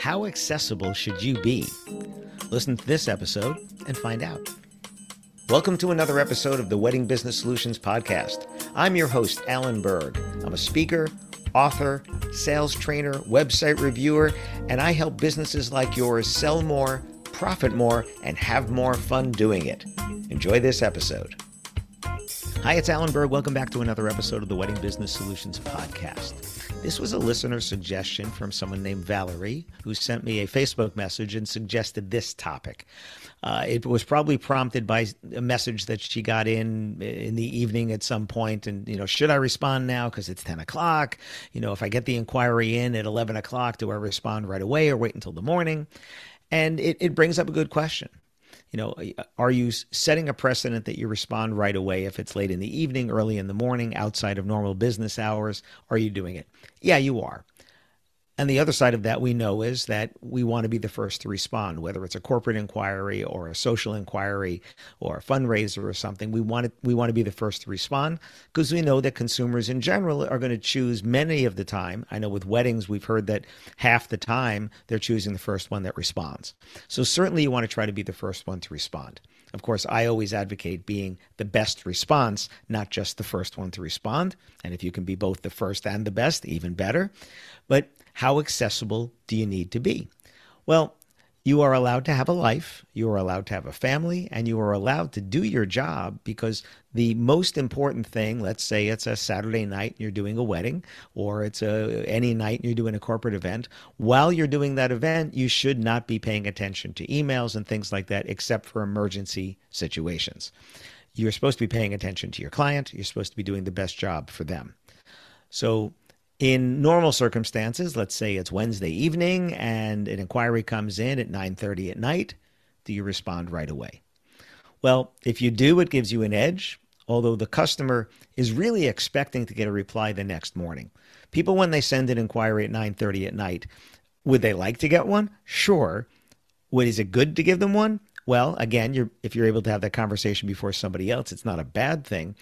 How accessible should you be? Listen to this episode and find out. Welcome to another episode of the Wedding Business Solutions Podcast. I'm your host, Alan Berg. I'm a speaker, author, sales trainer, website reviewer, and I help businesses like yours sell more, profit more, and have more fun doing it. Enjoy this episode. Hi, it's Alan Berg. Welcome back to another episode of the Wedding Business Solutions Podcast. This was a listener suggestion from someone named Valerie, who sent me a Facebook message and suggested this topic. Uh, it was probably prompted by a message that she got in in the evening at some point, and you know, should I respond now because it's ten o'clock? You know, if I get the inquiry in at eleven o'clock, do I respond right away or wait until the morning? And it, it brings up a good question you know, are you setting a precedent that you respond right away if it's late in the evening, early in the morning, outside of normal business hours? Are you doing it? Yeah, you are. And the other side of that we know is that we want to be the first to respond, whether it's a corporate inquiry or a social inquiry or a fundraiser or something. We want to, we want to be the first to respond because we know that consumers in general are going to choose many of the time. I know with weddings, we've heard that half the time they're choosing the first one that responds. So certainly you want to try to be the first one to respond. Of course, I always advocate being the best response, not just the first one to respond. And if you can be both the first and the best, even better. But how accessible do you need to be? Well, you are allowed to have a life, you are allowed to have a family, and you are allowed to do your job because the most important thing, let's say it's a Saturday night and you're doing a wedding, or it's a any night and you're doing a corporate event, while you're doing that event, you should not be paying attention to emails and things like that except for emergency situations. You're supposed to be paying attention to your client, you're supposed to be doing the best job for them. So in normal circumstances, let's say it's Wednesday evening and an inquiry comes in at 9:30 at night, do you respond right away? Well, if you do, it gives you an edge, although the customer is really expecting to get a reply the next morning. People when they send an inquiry at 9:30 at night, would they like to get one? Sure. What is it good to give them one? Well, again, you're, if you're able to have that conversation before somebody else, it's not a bad thing.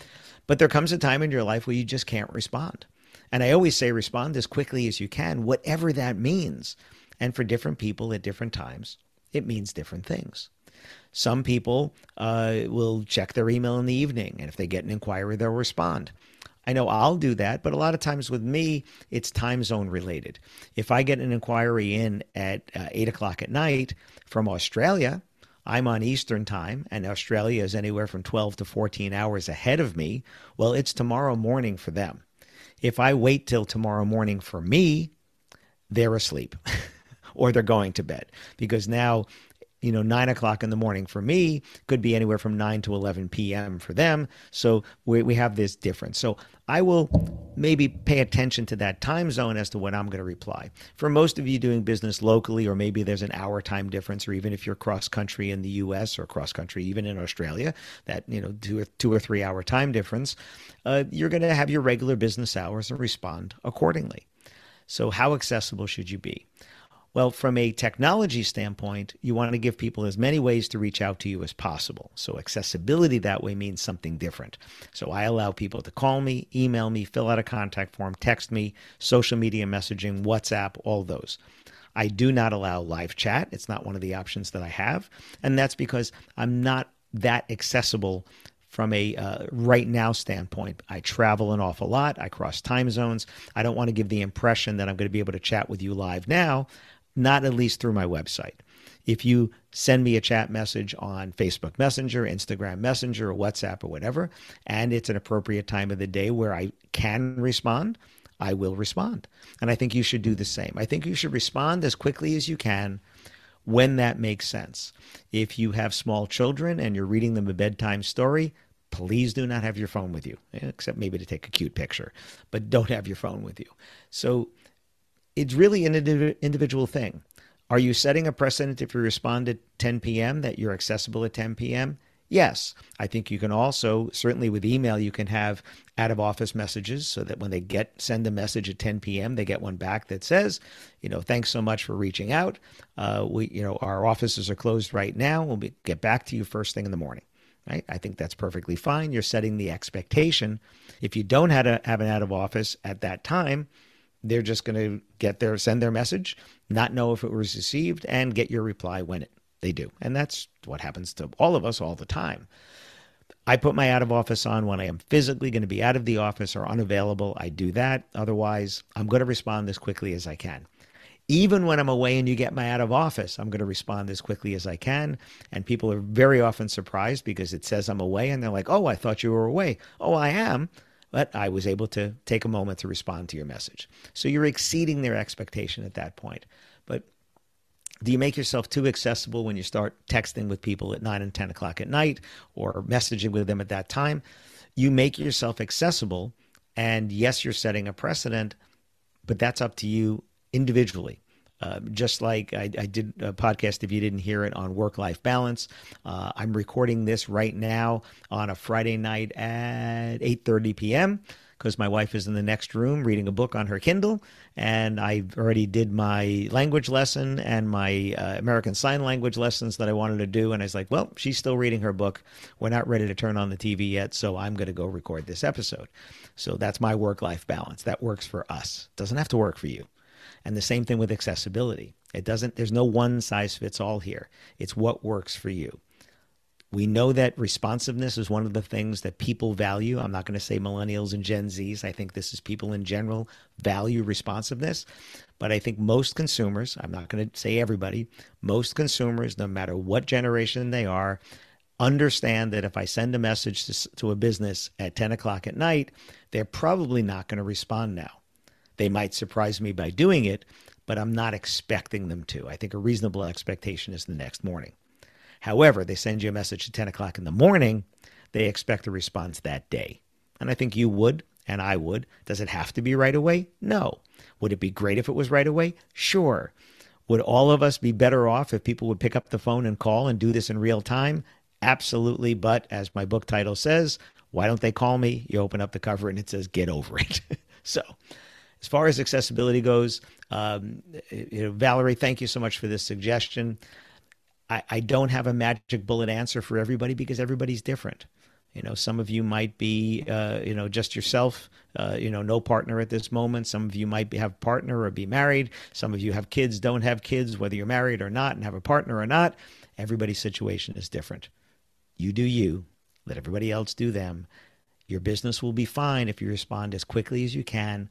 But there comes a time in your life where you just can't respond. And I always say respond as quickly as you can, whatever that means. And for different people at different times, it means different things. Some people uh, will check their email in the evening, and if they get an inquiry, they'll respond. I know I'll do that, but a lot of times with me, it's time zone related. If I get an inquiry in at uh, 8 o'clock at night from Australia, I'm on Eastern time, and Australia is anywhere from 12 to 14 hours ahead of me. Well, it's tomorrow morning for them. If I wait till tomorrow morning for me, they're asleep or they're going to bed. Because now you know, nine o'clock in the morning for me could be anywhere from 9 to 11 p.m. for them. So we, we have this difference. So I will maybe pay attention to that time zone as to when I'm going to reply. For most of you doing business locally, or maybe there's an hour time difference, or even if you're cross country in the US or cross country even in Australia, that, you know, two or, two or three hour time difference, uh, you're going to have your regular business hours and respond accordingly. So, how accessible should you be? Well, from a technology standpoint, you want to give people as many ways to reach out to you as possible. So, accessibility that way means something different. So, I allow people to call me, email me, fill out a contact form, text me, social media messaging, WhatsApp, all those. I do not allow live chat. It's not one of the options that I have. And that's because I'm not that accessible from a uh, right now standpoint. I travel an awful lot. I cross time zones. I don't want to give the impression that I'm going to be able to chat with you live now, not at least through my website. If you send me a chat message on Facebook Messenger, Instagram Messenger, or WhatsApp, or whatever, and it's an appropriate time of the day where I can respond, I will respond. And I think you should do the same. I think you should respond as quickly as you can when that makes sense. If you have small children and you're reading them a bedtime story, please do not have your phone with you, except maybe to take a cute picture, but don't have your phone with you. So it's really an individual thing. Are you setting a precedent if you respond at 10 p.m. that you're accessible at 10 p.m.? Yes. I think you can also, certainly with email, you can have out of office messages so that when they get send a message at 10 p.m., they get one back that says, you know, thanks so much for reaching out. Uh, we, you know, our offices are closed right now. We'll be, get back to you first thing in the morning. Right? I think that's perfectly fine. You're setting the expectation. If you don't have, a, have an out of office at that time, they're just going to get their send their message, not know if it was received, and get your reply when it they do. And that's what happens to all of us all the time. I put my out of office on when I am physically going to be out of the office or unavailable. I do that. Otherwise, I'm going to respond as quickly as I can. Even when I'm away and you get my out of office, I'm going to respond as quickly as I can. And people are very often surprised because it says I'm away and they're like, oh, I thought you were away. Oh, I am but I was able to take a moment to respond to your message. So you're exceeding their expectation at that point. But do you make yourself too accessible when you start texting with people at 9 and 10 o'clock at night or messaging with them at that time? You make yourself accessible. And yes, you're setting a precedent, but that's up to you individually. Uh, just like I, I, did a podcast, if you didn't hear it, on work life balance. Uh, I'm recording this right now on a Friday night at 8:30 p.m. because my wife is in the next room reading a book on her Kindle, and I already did my language lesson and my uh, American Sign Language lessons that I wanted to do. And I was like, well, she's still reading her book. We're not ready to turn on the TV yet, so I'm going to go record this episode. So that's my work life balance. That works for us. Doesn't have to work for you. And the same thing with accessibility. It doesn't, there's no one size fits all here. It's what works for you. We know that responsiveness is one of the things that people value. I'm not going to say millennials and Gen Zs. I think this is people in general value responsiveness. But I think most consumers, I'm not going to say everybody, most consumers, no matter what generation they are, understand that if I send a message to, to a business at 10 o'clock at night, they're probably not going to respond now. They might surprise me by doing it, but I'm not expecting them to. I think a reasonable expectation is the next morning. However, they send you a message at 10 o'clock in the morning, they expect a response that day. And I think you would, and I would. Does it have to be right away? No. Would it be great if it was right away? Sure. Would all of us be better off if people would pick up the phone and call and do this in real time? Absolutely. But as my book title says, why don't they call me? You open up the cover and it says, get over it. so, as far as accessibility goes, um, you know, Valerie, thank you so much for this suggestion. I, I don't have a magic bullet answer for everybody because everybody's different. You know, some of you might be, uh, you know, just yourself, uh, you know, no partner at this moment. Some of you might be, have partner or be married. Some of you have kids, don't have kids, whether you're married or not, and have a partner or not. Everybody's situation is different. You do you, let everybody else do them. Your business will be fine if you respond as quickly as you can